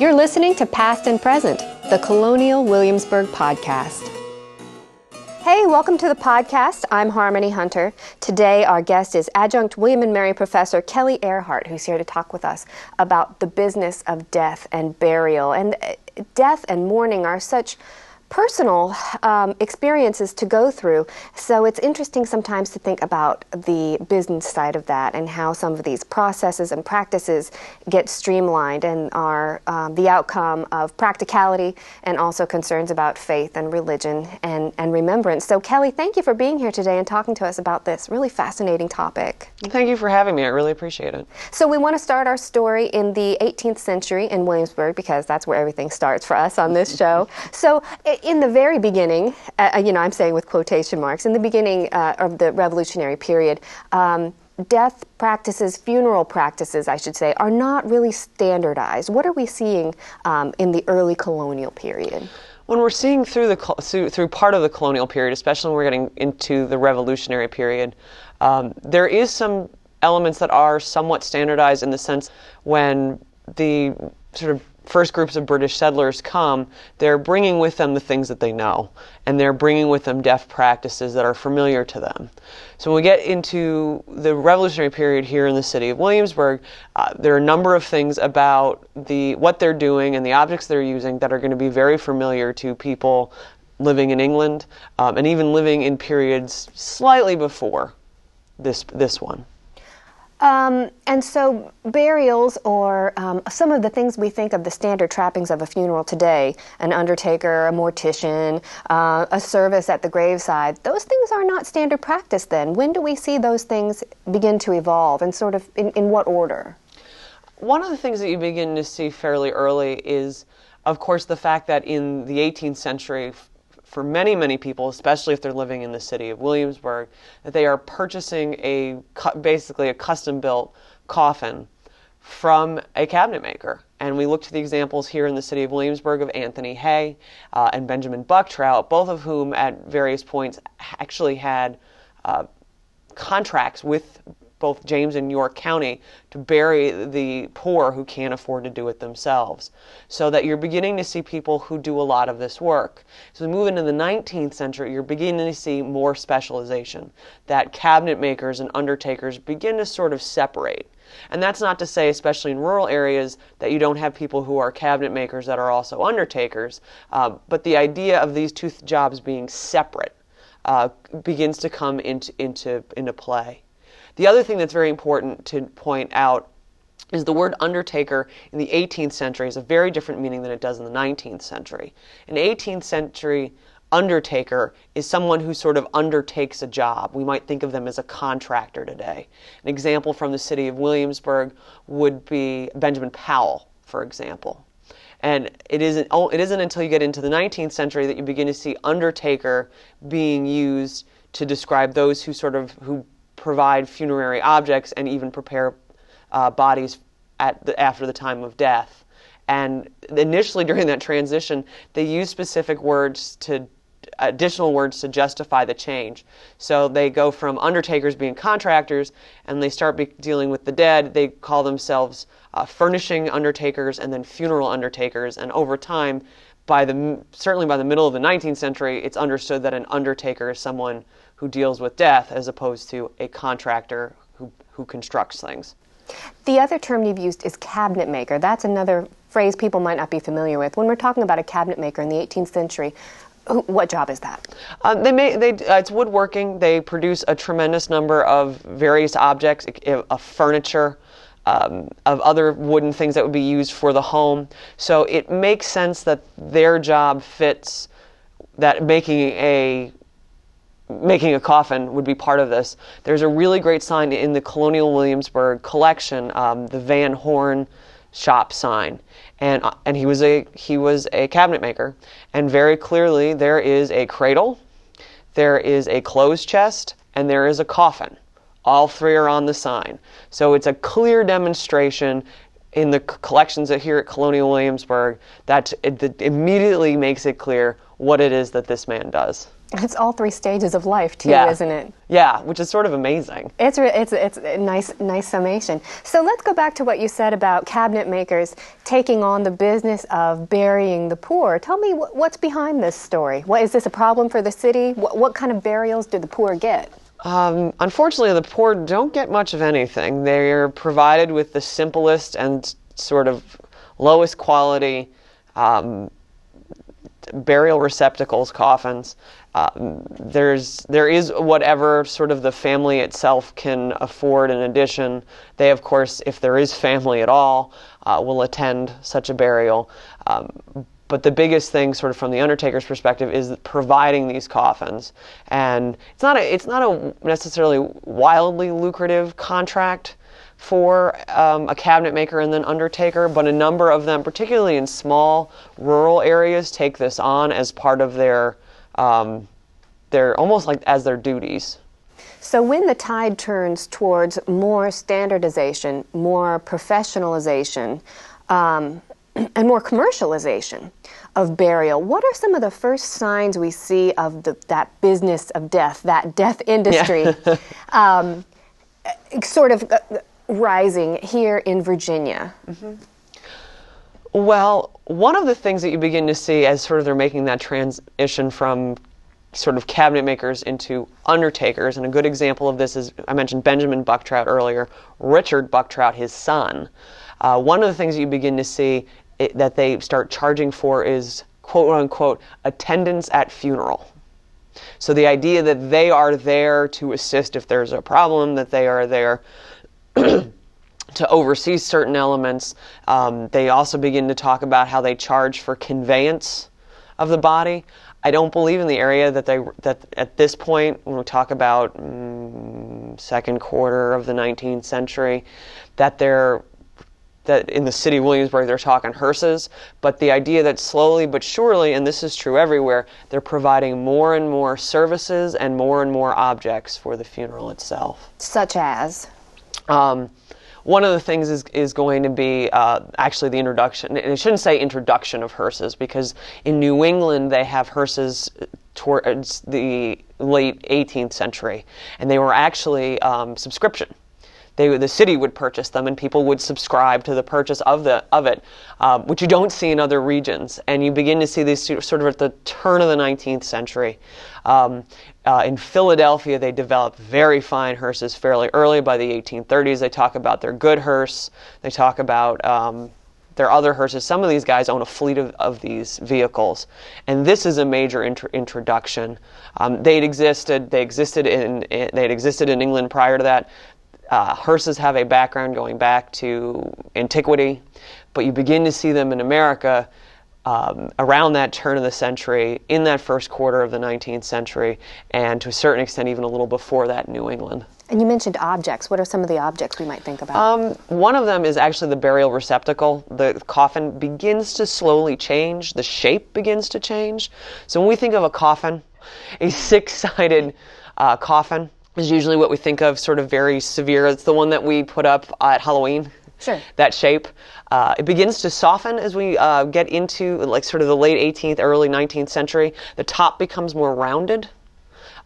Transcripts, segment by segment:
You're listening to Past and Present, the Colonial Williamsburg podcast. Hey, welcome to the podcast. I'm Harmony Hunter. Today, our guest is adjunct William and Mary professor Kelly Earhart, who's here to talk with us about the business of death and burial. And uh, death and mourning are such personal um, experiences to go through. So it's interesting sometimes to think about the business side of that and how some of these processes and practices get streamlined and are um, the outcome of practicality and also concerns about faith and religion and, and remembrance. So, Kelly, thank you for being here today and talking to us about this really fascinating topic. Thank you for having me. I really appreciate it. So, we want to start our story in the 18th century in Williamsburg because that's where everything starts for us on this show. So, in the very beginning, uh, uh, you know, I'm saying with quotation marks, in the beginning uh, of the Revolutionary period, um, death practices, funeral practices, I should say, are not really standardized. What are we seeing um, in the early colonial period? When we're seeing through the through, through part of the colonial period, especially when we're getting into the Revolutionary period, um, there is some elements that are somewhat standardized in the sense when the sort of first groups of British settlers come, they're bringing with them the things that they know, and they're bringing with them deaf practices that are familiar to them. So when we get into the Revolutionary period here in the city of Williamsburg, uh, there are a number of things about the what they're doing and the objects they're using that are going to be very familiar to people living in England um, and even living in periods slightly before this this one. Um, and so, burials, or um, some of the things we think of the standard trappings of a funeral today an undertaker, a mortician, uh, a service at the graveside those things are not standard practice then. When do we see those things begin to evolve, and sort of in, in what order? One of the things that you begin to see fairly early is, of course, the fact that in the 18th century, for many, many people, especially if they're living in the city of Williamsburg, that they are purchasing a basically a custom built coffin from a cabinet maker. And we look to the examples here in the city of Williamsburg of Anthony Hay uh, and Benjamin Bucktrout, both of whom at various points actually had uh, contracts with both James and York County to bury the poor who can't afford to do it themselves. So that you're beginning to see people who do a lot of this work. So we move into the 19th century, you're beginning to see more specialization. That cabinet makers and undertakers begin to sort of separate. And that's not to say, especially in rural areas, that you don't have people who are cabinet makers that are also undertakers. Uh, but the idea of these two jobs being separate uh, begins to come into, into, into play. The other thing that's very important to point out is the word undertaker in the 18th century has a very different meaning than it does in the 19th century. An 18th century undertaker is someone who sort of undertakes a job. We might think of them as a contractor today. An example from the city of Williamsburg would be Benjamin Powell, for example. And it isn't, it isn't until you get into the 19th century that you begin to see undertaker being used to describe those who sort of who provide funerary objects and even prepare uh, bodies at the, after the time of death. And initially, during that transition, they use specific words to additional words to justify the change. So they go from undertakers being contractors, and they start dealing with the dead. They call themselves uh, furnishing undertakers and then funeral undertakers. And over time, by the certainly by the middle of the 19th century, it's understood that an undertaker is someone who deals with death as opposed to a contractor who, who constructs things. The other term you've used is cabinet maker. That's another phrase people might not be familiar with. When we're talking about a cabinet maker in the 18th century, what job is that? Uh, they may, they, uh, it's woodworking. They produce a tremendous number of various objects, of furniture, um, of other wooden things that would be used for the home. So it makes sense that their job fits that making a making a coffin would be part of this. There's a really great sign in the Colonial Williamsburg collection, um, the Van Horn shop sign, and uh, and he was a he was a cabinet maker, and very clearly there is a cradle, there is a clothes chest, and there is a coffin. All three are on the sign, so it's a clear demonstration in the collections here at Colonial Williamsburg that it, immediately makes it clear what it is that this man does. It's all three stages of life, too, Yeah. isn't it? Yeah, which is sort of amazing. It's re- it's it's a nice nice summation. So let's go back to what you said about cabinet makers taking on the business of burying the poor. Tell me wh- what's behind this story. What is this a problem for the city? What, what kind of burials do the poor get? Um, unfortunately, the poor don't get much of anything. They're provided with the simplest and sort of lowest quality um, burial receptacles, coffins. Um, there's there is whatever sort of the family itself can afford. In addition, they of course, if there is family at all, uh, will attend such a burial. Um, but the biggest thing, sort of from the undertaker's perspective, is providing these coffins, and it's not a it's not a necessarily wildly lucrative contract for um, a cabinet maker and then undertaker, but a number of them, particularly in small rural areas, take this on as part of their um, their almost like as their duties. So when the tide turns towards more standardization, more professionalization, um, and more commercialization of burial, what are some of the first signs we see of the, that business of death, that death industry, um, sort of uh, rising here in Virginia? Well, one of the things that you begin to see as sort of they're making that transition from sort of cabinet makers into undertakers, and a good example of this is I mentioned Benjamin Bucktrout earlier, Richard Bucktrout, his son. Uh, one of the things that you begin to see it, that they start charging for is quote unquote attendance at funeral. So the idea that they are there to assist if there's a problem, that they are there to oversee certain elements. Um, they also begin to talk about how they charge for conveyance of the body. I don't believe in the area that they that at this point when we talk about mm, second quarter of the 19th century that they're that in the city of Williamsburg they're talking hearses, but the idea that slowly but surely, and this is true everywhere, they're providing more and more services and more and more objects for the funeral itself. Such as? Um, one of the things is, is going to be uh, actually the introduction, and I shouldn't say introduction of hearses, because in New England they have hearses towards the late 18th century, and they were actually um, subscription. They, the city would purchase them, and people would subscribe to the purchase of the of it, um, which you don't see in other regions. And you begin to see these sort of at the turn of the 19th century. Um, uh, in Philadelphia, they developed very fine hearses fairly early. By the 1830s, they talk about their good hearse. They talk about um, their other hearses. Some of these guys own a fleet of, of these vehicles, and this is a major intro- introduction. Um, they'd existed. They existed in they had existed in England prior to that. Uh, hearses have a background going back to antiquity, but you begin to see them in America um, around that turn of the century, in that first quarter of the 19th century, and to a certain extent, even a little before that New England. And you mentioned objects. What are some of the objects we might think about? Um, one of them is actually the burial receptacle. The coffin begins to slowly change, the shape begins to change. So when we think of a coffin, a six sided uh, coffin, is usually what we think of sort of very severe. It's the one that we put up at Halloween. Sure. That shape. Uh, it begins to soften as we uh, get into like sort of the late 18th, early 19th century. The top becomes more rounded.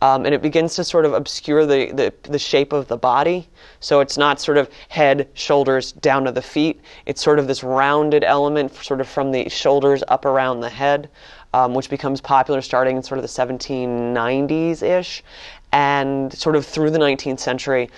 Um, and it begins to sort of obscure the, the, the shape of the body. So it's not sort of head, shoulders, down to the feet. It's sort of this rounded element, sort of from the shoulders up around the head, um, which becomes popular starting in sort of the 1790s ish. And sort of through the 19th century,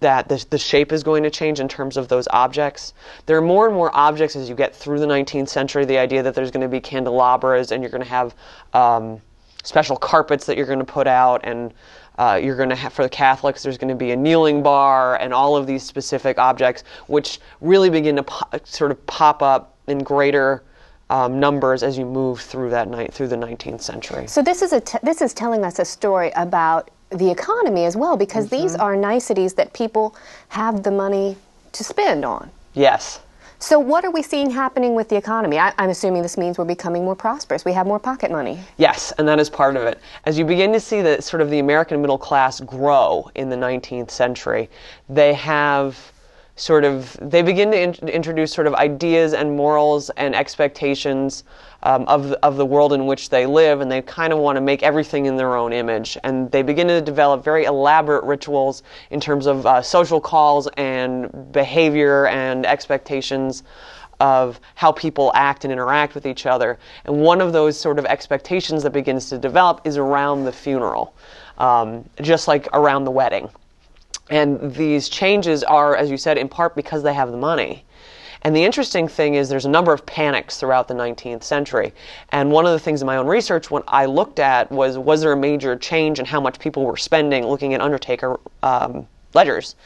that the, the shape is going to change in terms of those objects. There are more and more objects as you get through the 19th century. The idea that there's going to be candelabras and you're going to have um, special carpets that you're going to put out, and uh, you're going to have for the Catholics. There's going to be a kneeling bar and all of these specific objects, which really begin to po- sort of pop up in greater. Um, numbers as you move through that night through the 19th century. So this is a t- this is telling us a story about the economy as well, because Mm-hmm. these are niceties that people have the money to spend on. Yes. So what are we seeing happening with the economy? I, I'm assuming this means we're becoming more prosperous. We have more pocket money. Yes, and that is part of it. As you begin to see the sort of the American middle class grow in the 19th century, they have sort of they begin to in- introduce sort of ideas and morals and expectations um, of of the world in which they live, and they kind of want to make everything in their own image, and they begin to develop very elaborate rituals in terms of uh, social calls and behavior and expectations of how people act and interact with each other. And one of those sort of expectations that begins to develop is around the funeral, um, just like around the wedding. And these changes are, as you said, in part because they have the money. And the interesting thing is there's a number of panics throughout the 19th century. And one of the things in my own research when I looked at was was there a major change in how much people were spending looking at undertaker um, ledgers?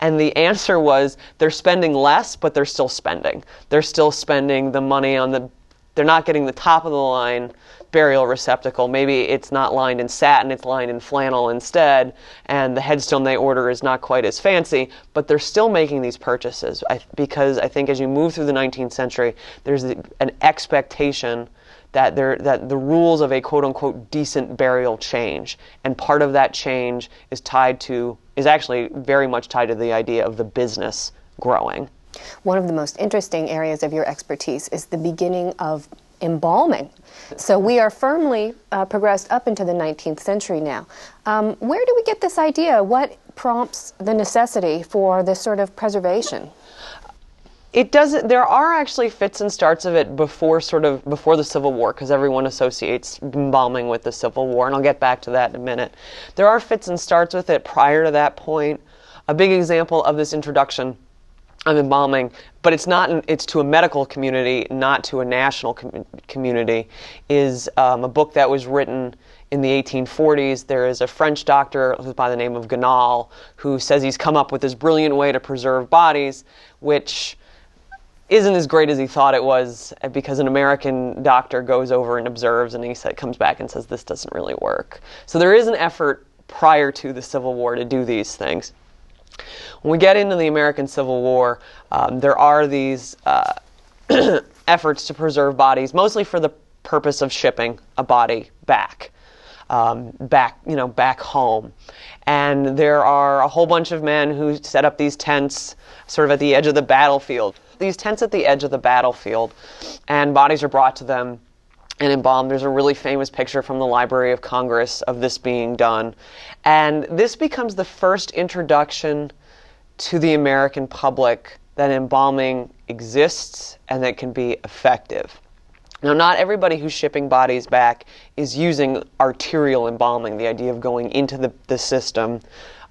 And the answer was they're spending less, but they're still spending. They're still spending the money on the, they're not getting the top of the line burial receptacle. Maybe it's not lined in satin, it's lined in flannel instead, and the headstone they order is not quite as fancy, but they're still making these purchases I, because I think as you move through the 19th century, there's an expectation that there that the rules of a quote unquote decent burial change, and part of that change is tied to is actually very much tied to the idea of the business growing. One of the most interesting areas of your expertise is the beginning of embalming. So we are firmly uh, progressed up into the 19th century now. Um, where do we get this idea? What prompts the necessity for this sort of preservation? it doesn't there are actually fits and starts of it before sort of before the civil war because everyone associates embalming with the civil war and i'll get back to that in a minute there are fits and starts with it prior to that point a big example of this introduction of embalming but it's not it's to a medical community not to a national com- community is um, a book that was written in the 1840s, there is a French doctor who's by the name of Gannal who says he's come up with this brilliant way to preserve bodies, which isn't as great as he thought it was because an American doctor goes over and observes and he comes back and says this doesn't really work. So there is an effort prior to the Civil War to do these things. When we get into the American Civil War, um, there are these uh, efforts to preserve bodies, mostly for the purpose of shipping a body back. Um, back, you know, back home. And there are a whole bunch of men who set up these tents sort of at the edge of the battlefield these tents at the edge of the battlefield, and bodies are brought to them and embalmed. There's a really famous picture from the Library of Congress of this being done. And this becomes the first introduction to the American public that embalming exists and that can be effective. Now, not everybody who's shipping bodies back is using arterial embalming, the idea of going into the, the system,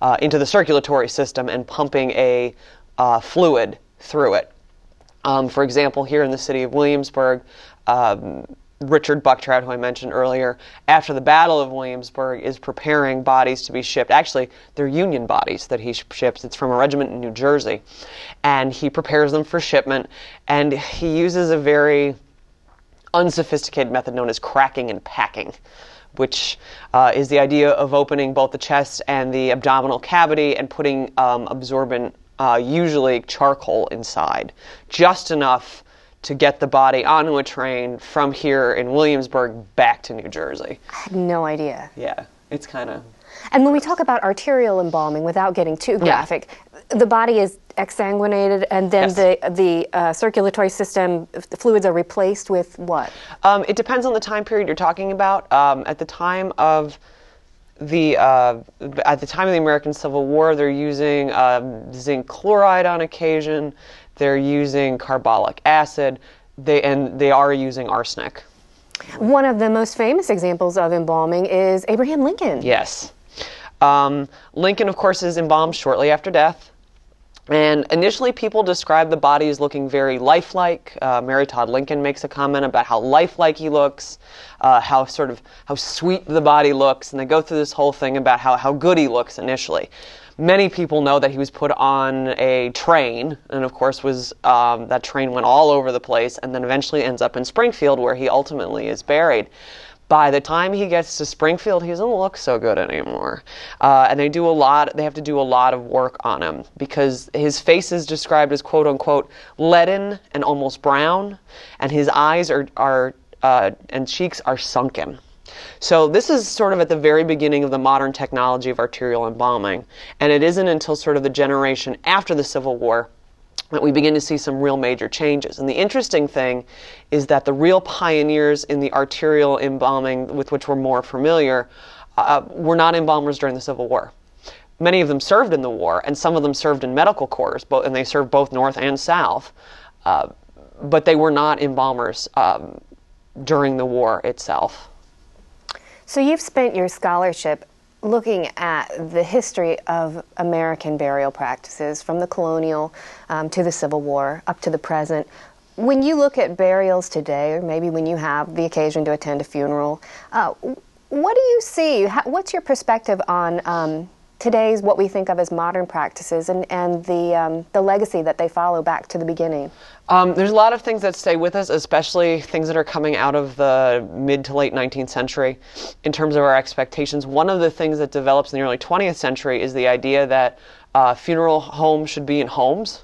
uh, into the circulatory system, and pumping a uh, fluid through it. Um, for example, here in the city of Williamsburg, um, Richard Bucktrout, who I mentioned earlier, after the Battle of Williamsburg, is preparing bodies to be shipped. Actually, they're Union bodies that he ships. It's from a regiment in New Jersey. And he prepares them for shipment, and he uses a very unsophisticated method known as cracking and packing. Which uh, is the idea of opening both the chest and the abdominal cavity and putting um, absorbent uh, usually charcoal inside, just enough to get the body onto a train from here in Williamsburg back to New Jersey. I had no idea. Yeah, it's kind of. And when we talk about arterial embalming, without getting too graphic, yeah. the body is exsanguinated, and then yes. the the uh, circulatory system, the fluids are replaced with what? Um, it depends on the time period you're talking about. Um, at the time of the uh, at the time of the American Civil War, they're using um, zinc chloride on occasion. They're using carbolic acid. They and they are using arsenic. One of the most famous examples of embalming is Abraham Lincoln. Yes. Um, Lincoln, of course, is embalmed shortly after death. And initially, people describe the body as looking very lifelike. Uh, Mary Todd Lincoln makes a comment about how lifelike he looks, uh, how sort of how sweet the body looks, and they go through this whole thing about how, how good he looks initially. Many people know that he was put on a train, and of course, was um, that train went all over the place, and then eventually ends up in Springfield, where he ultimately is buried by the time he gets to Springfield, he doesn't look so good anymore. Uh, and they do a lot, they have to do a lot of work on him because his face is described as quote unquote leaden and almost brown, and his eyes are, are uh, and cheeks are sunken. So this is sort of at the very beginning of the modern technology of arterial embalming, and it isn't until sort of the generation after the Civil War that we begin to see some real major changes. And the interesting thing is that the real pioneers in the arterial embalming with which we're more familiar uh, were not embalmers during the Civil War. Many of them served in the war, and some of them served in medical corps, and they served both North and South. Uh, but they were not embalmers um, during the war itself. So you've spent your scholarship looking at the history of American burial practices from the colonial um, to the Civil War up to the present. When you look at burials today, or maybe when you have the occasion to attend a funeral, uh, what do you see? How, what's your perspective on um, today's what we think of as modern practices and, and the, um, the legacy that they follow back to the beginning? Um, there's a lot of things that stay with us, especially things that are coming out of the mid to late 19th century in terms of our expectations. One of the things that develops in the early 20th century is the idea that uh, funeral homes should be in homes.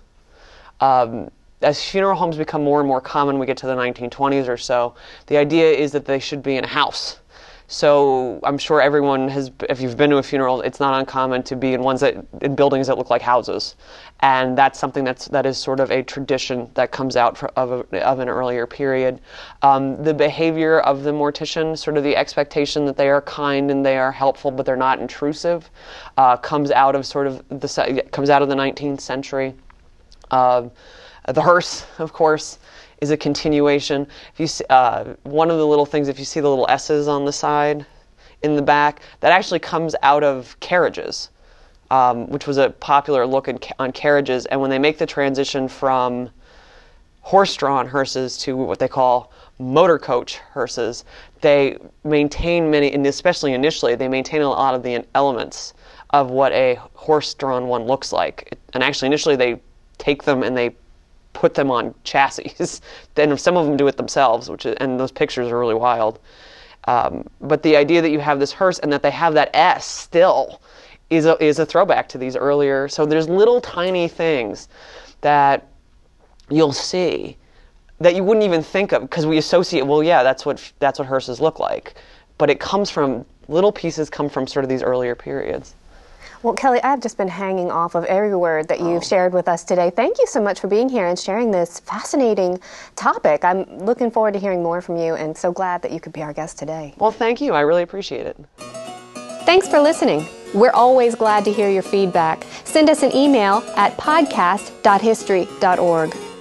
Um, as funeral homes become more and more common, we get to the 1920s or so, the idea is that they should be in a house. So I'm sure everyone has, if you've been to a funeral, it's not uncommon to be in ones that, in buildings that look like houses. And that's something that's, that is sort of a tradition that comes out for, of, a, of an earlier period. Um, the behavior of the mortician, sort of the expectation that they are kind and they are helpful, but they're not intrusive, uh, comes out of sort of the, comes out of the 19th century. Uh, the hearse, of course, is a continuation. If you see, uh, one of the little things, if you see the little S's on the side in the back, that actually comes out of carriages, um, which was a popular look in, on carriages. And when they make the transition from horse-drawn hearses to what they call motor coach hearses, they maintain many, and especially initially, they maintain a lot of the elements of what a horse-drawn one looks like. And actually, initially, they take them and they put them on chassis. then some of them do it themselves, which is, and those pictures are really wild. Um, but the idea that you have this hearse and that they have that S still is a, is a throwback to these earlier. So there's little tiny things that you'll see that you wouldn't even think of because we associate. Well, yeah, that's what that's what hearses look like, but it comes from little pieces come from sort of these earlier periods. Well, Kelly, I've just been hanging off of every word that you've oh. shared with us today. Thank you so much for being here and sharing this fascinating topic. I'm looking forward to hearing more from you and so glad that you could be our guest today. Well, thank you. I really appreciate it. Thanks for listening. We're always glad to hear your feedback. Send us an email at podcast.history.org.